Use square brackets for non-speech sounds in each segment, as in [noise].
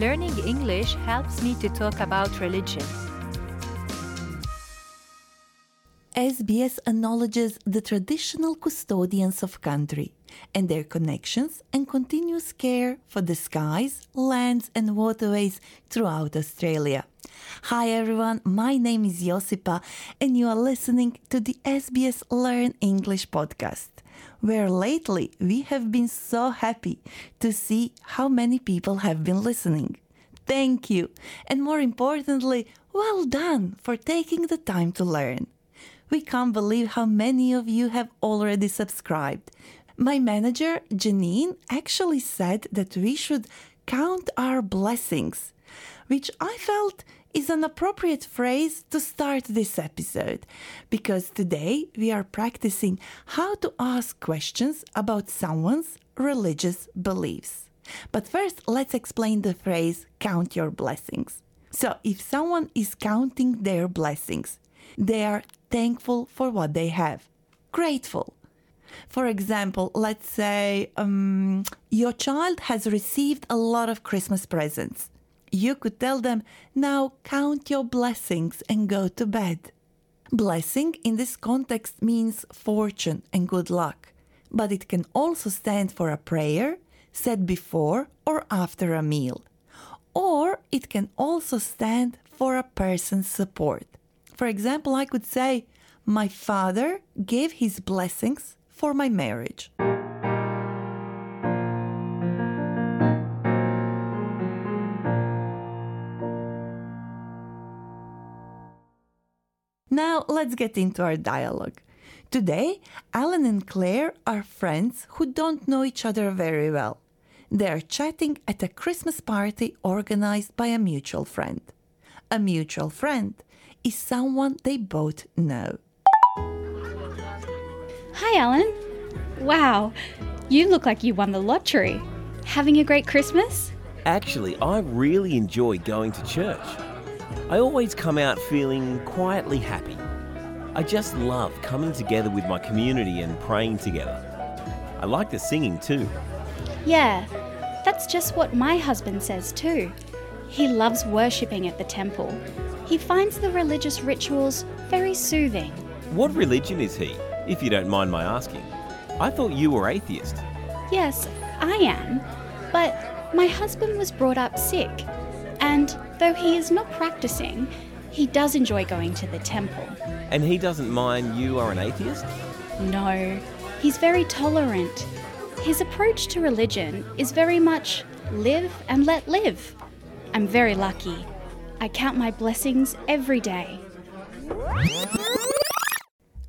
Learning English helps me to talk about religion. SBS acknowledges the traditional custodians of country and their connections and continuous care for the skies, lands, and waterways throughout Australia. Hi everyone, my name is Josipa, and you are listening to the SBS Learn English podcast, where lately we have been so happy to see how many people have been listening. Thank you, and more importantly, well done for taking the time to learn. We can't believe how many of you have already subscribed. My manager, Janine, actually said that we should count our blessings, which I felt is an appropriate phrase to start this episode because today we are practicing how to ask questions about someone's religious beliefs. But first, let's explain the phrase count your blessings. So, if someone is counting their blessings, they are thankful for what they have, grateful. For example, let's say um, your child has received a lot of Christmas presents. You could tell them, now count your blessings and go to bed. Blessing in this context means fortune and good luck, but it can also stand for a prayer said before or after a meal. Or it can also stand for a person's support. For example, I could say, My father gave his blessings for my marriage. Let's get into our dialogue. Today, Alan and Claire are friends who don't know each other very well. They are chatting at a Christmas party organized by a mutual friend. A mutual friend is someone they both know. Hi, Alan. Wow, you look like you won the lottery. Having a great Christmas? Actually, I really enjoy going to church. I always come out feeling quietly happy. I just love coming together with my community and praying together. I like the singing too. Yeah, that's just what my husband says too. He loves worshipping at the temple. He finds the religious rituals very soothing. What religion is he, if you don't mind my asking? I thought you were atheist. Yes, I am. But my husband was brought up Sikh. And though he is not practicing, he does enjoy going to the temple. And he doesn't mind you are an atheist? No, he's very tolerant. His approach to religion is very much live and let live. I'm very lucky. I count my blessings every day.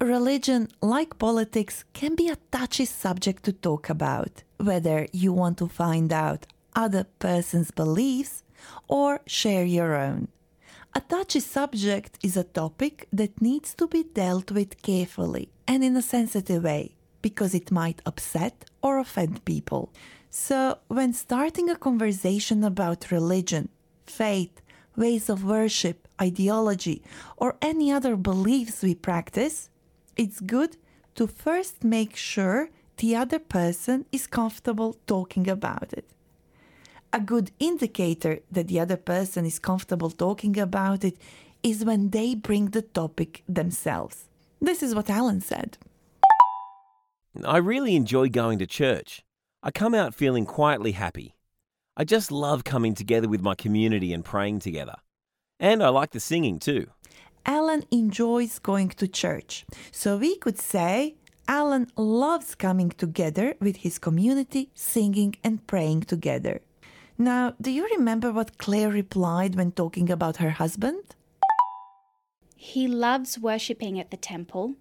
Religion, like politics, can be a touchy subject to talk about, whether you want to find out other person's beliefs or share your own. A touchy subject is a topic that needs to be dealt with carefully and in a sensitive way because it might upset or offend people. So, when starting a conversation about religion, faith, ways of worship, ideology, or any other beliefs we practice, it's good to first make sure the other person is comfortable talking about it. A good indicator that the other person is comfortable talking about it is when they bring the topic themselves. This is what Alan said. I really enjoy going to church. I come out feeling quietly happy. I just love coming together with my community and praying together. And I like the singing too. Alan enjoys going to church. So we could say Alan loves coming together with his community, singing and praying together. Now, do you remember what Claire replied when talking about her husband? He loves worshipping at the temple.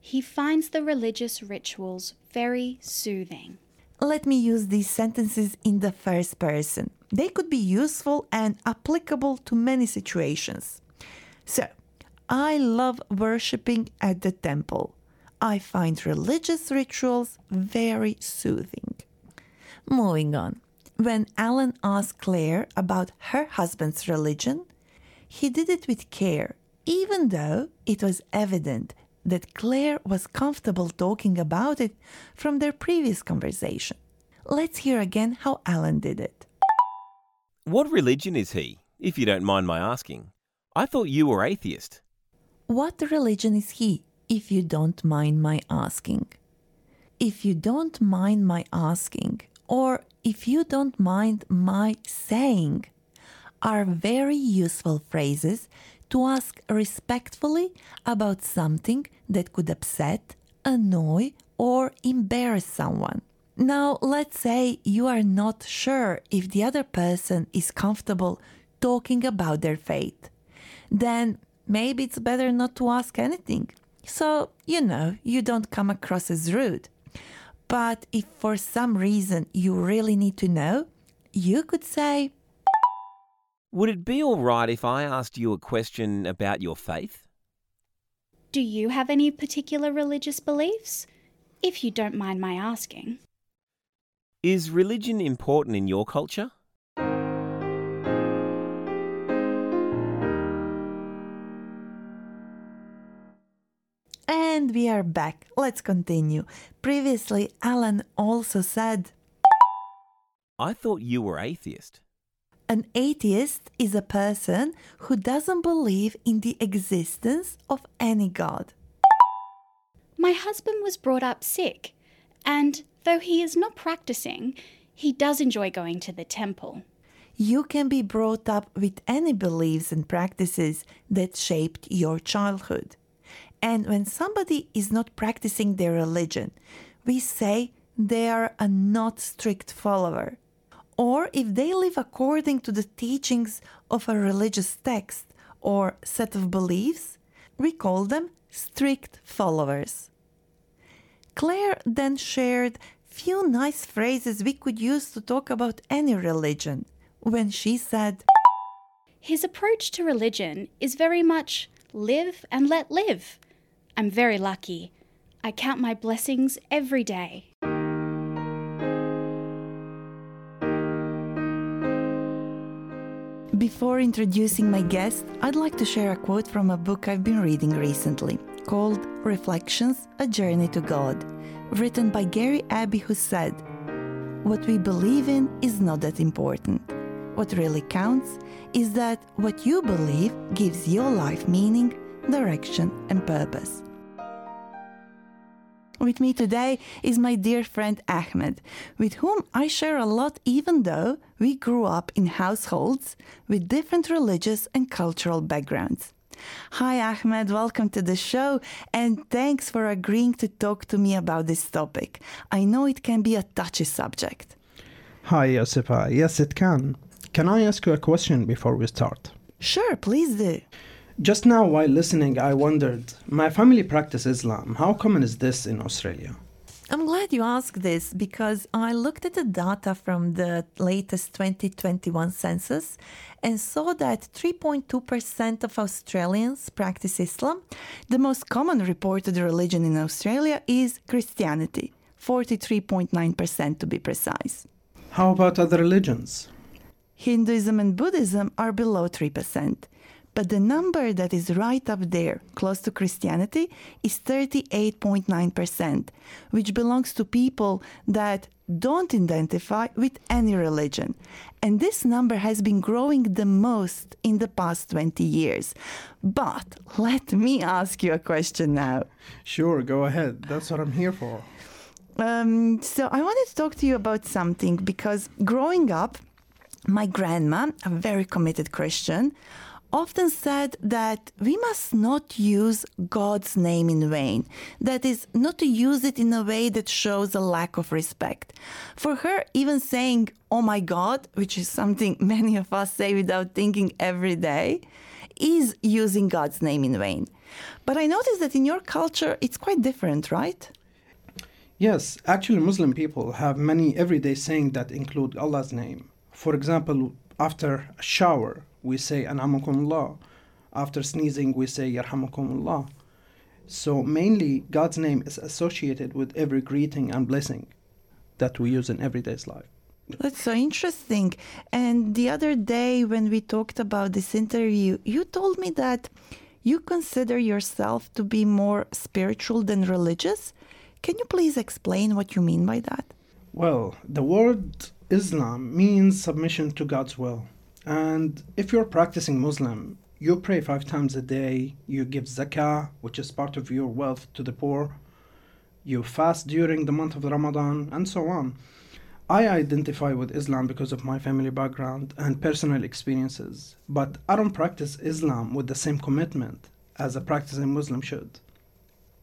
He finds the religious rituals very soothing. Let me use these sentences in the first person. They could be useful and applicable to many situations. So, I love worshipping at the temple. I find religious rituals very soothing. Moving on. When Alan asked Claire about her husband's religion, he did it with care, even though it was evident that Claire was comfortable talking about it from their previous conversation. Let's hear again how Alan did it. What religion is he, if you don't mind my asking? I thought you were atheist. What religion is he, if you don't mind my asking? If you don't mind my asking, or if you don't mind my saying, are very useful phrases to ask respectfully about something that could upset, annoy, or embarrass someone. Now, let's say you are not sure if the other person is comfortable talking about their faith. Then maybe it's better not to ask anything. So, you know, you don't come across as rude. But if for some reason you really need to know, you could say, Would it be all right if I asked you a question about your faith? Do you have any particular religious beliefs? If you don't mind my asking. Is religion important in your culture? And we are back. Let's continue. Previously, Alan also said, I thought you were atheist. An atheist is a person who doesn't believe in the existence of any God. My husband was brought up Sikh, and though he is not practicing, he does enjoy going to the temple. You can be brought up with any beliefs and practices that shaped your childhood. And when somebody is not practicing their religion, we say they are a not strict follower. Or if they live according to the teachings of a religious text or set of beliefs, we call them strict followers. Claire then shared few nice phrases we could use to talk about any religion when she said, His approach to religion is very much live and let live. I'm very lucky. I count my blessings every day. Before introducing my guest, I'd like to share a quote from a book I've been reading recently called Reflections A Journey to God, written by Gary Abbey, who said, What we believe in is not that important. What really counts is that what you believe gives your life meaning, direction, and purpose. With me today is my dear friend Ahmed, with whom I share a lot, even though we grew up in households with different religious and cultural backgrounds. Hi, Ahmed, welcome to the show, and thanks for agreeing to talk to me about this topic. I know it can be a touchy subject. Hi, Josipa. Yes, it can. Can I ask you a question before we start? Sure, please do. Just now, while listening, I wondered my family practice Islam. How common is this in Australia? I'm glad you asked this because I looked at the data from the latest 2021 census and saw that 3.2% of Australians practice Islam. The most common reported religion in Australia is Christianity, 43.9% to be precise. How about other religions? Hinduism and Buddhism are below 3%. But the number that is right up there, close to Christianity, is 38.9%, which belongs to people that don't identify with any religion. And this number has been growing the most in the past 20 years. But let me ask you a question now. Sure, go ahead. That's what I'm here for. Um, so I wanted to talk to you about something because growing up, my grandma, a very committed Christian, often said that we must not use God's name in vain. That is, not to use it in a way that shows a lack of respect. For her, even saying, Oh my God, which is something [laughs] many of us say without thinking every day, is using God's name in vain. But I noticed that in your culture it's quite different, right? Yes, actually, Muslim people have many everyday sayings that include Allah's name. For example, after a shower, we say An'amakumullah. After sneezing, we say Yarhamukumullah. So, mainly, God's name is associated with every greeting and blessing that we use in everyday's life. That's so interesting. And the other day, when we talked about this interview, you told me that you consider yourself to be more spiritual than religious. Can you please explain what you mean by that? Well, the word Islam means submission to God's will. And if you're practicing Muslim, you pray five times a day, you give zakah, which is part of your wealth, to the poor, you fast during the month of Ramadan, and so on. I identify with Islam because of my family background and personal experiences, but I don't practice Islam with the same commitment as a practicing Muslim should.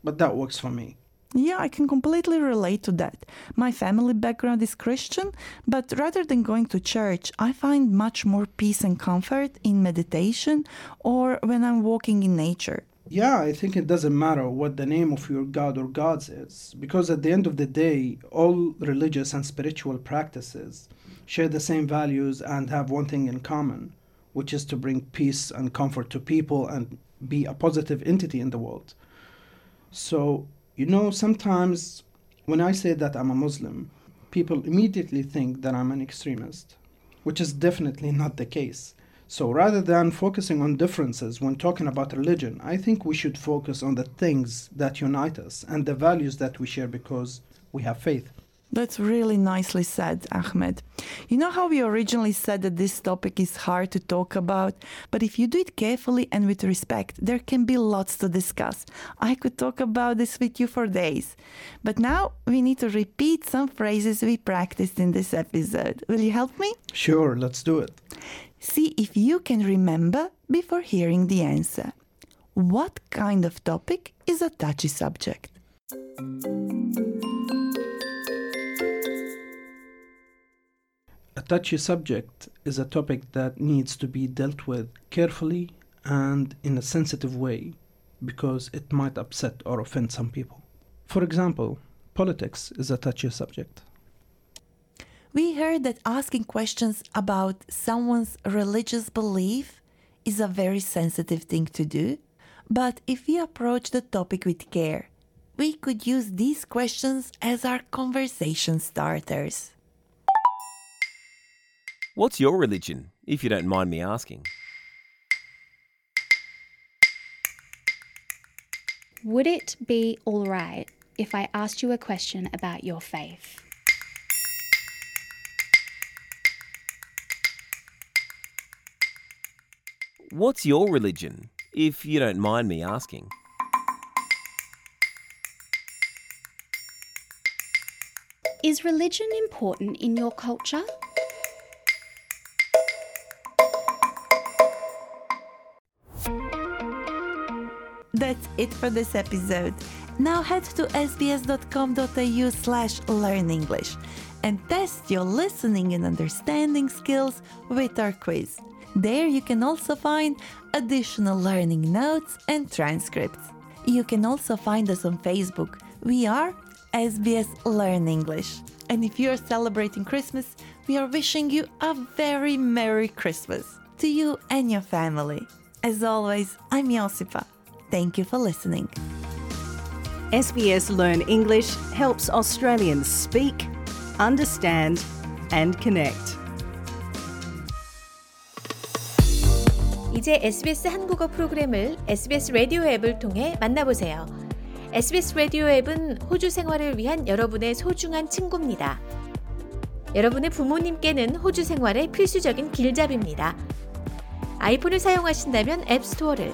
But that works for me. Yeah, I can completely relate to that. My family background is Christian, but rather than going to church, I find much more peace and comfort in meditation or when I'm walking in nature. Yeah, I think it doesn't matter what the name of your god or gods is, because at the end of the day, all religious and spiritual practices share the same values and have one thing in common, which is to bring peace and comfort to people and be a positive entity in the world. So, you know, sometimes when I say that I'm a Muslim, people immediately think that I'm an extremist, which is definitely not the case. So rather than focusing on differences when talking about religion, I think we should focus on the things that unite us and the values that we share because we have faith. That's really nicely said, Ahmed. You know how we originally said that this topic is hard to talk about, but if you do it carefully and with respect, there can be lots to discuss. I could talk about this with you for days. But now we need to repeat some phrases we practiced in this episode. Will you help me? Sure, let's do it. See if you can remember before hearing the answer. What kind of topic is a touchy subject? A touchy subject is a topic that needs to be dealt with carefully and in a sensitive way because it might upset or offend some people. For example, politics is a touchy subject. We heard that asking questions about someone's religious belief is a very sensitive thing to do, but if we approach the topic with care, we could use these questions as our conversation starters. What's your religion, if you don't mind me asking? Would it be all right if I asked you a question about your faith? What's your religion, if you don't mind me asking? Is religion important in your culture? That's it for this episode. Now head to sbs.com.au slash learn English and test your listening and understanding skills with our quiz. There you can also find additional learning notes and transcripts. You can also find us on Facebook. We are SBS Learn English. And if you are celebrating Christmas, we are wishing you a very Merry Christmas to you and your family. As always, I'm Josipa. Thank you for listening. SBS Learn English helps Australians speak, understand, and connect. 이제 SBS 한국어 프로그램을 SBS 라디오 앱을 통해 만나보세요. SBS 라디오 앱은 호주 생활을 위한 여러분의 소중한 친구입니다. 여러분의 부모님께는 호주 생활의 필수적인 길잡이입니다. 아이폰을 사용하신다면 앱스토어를,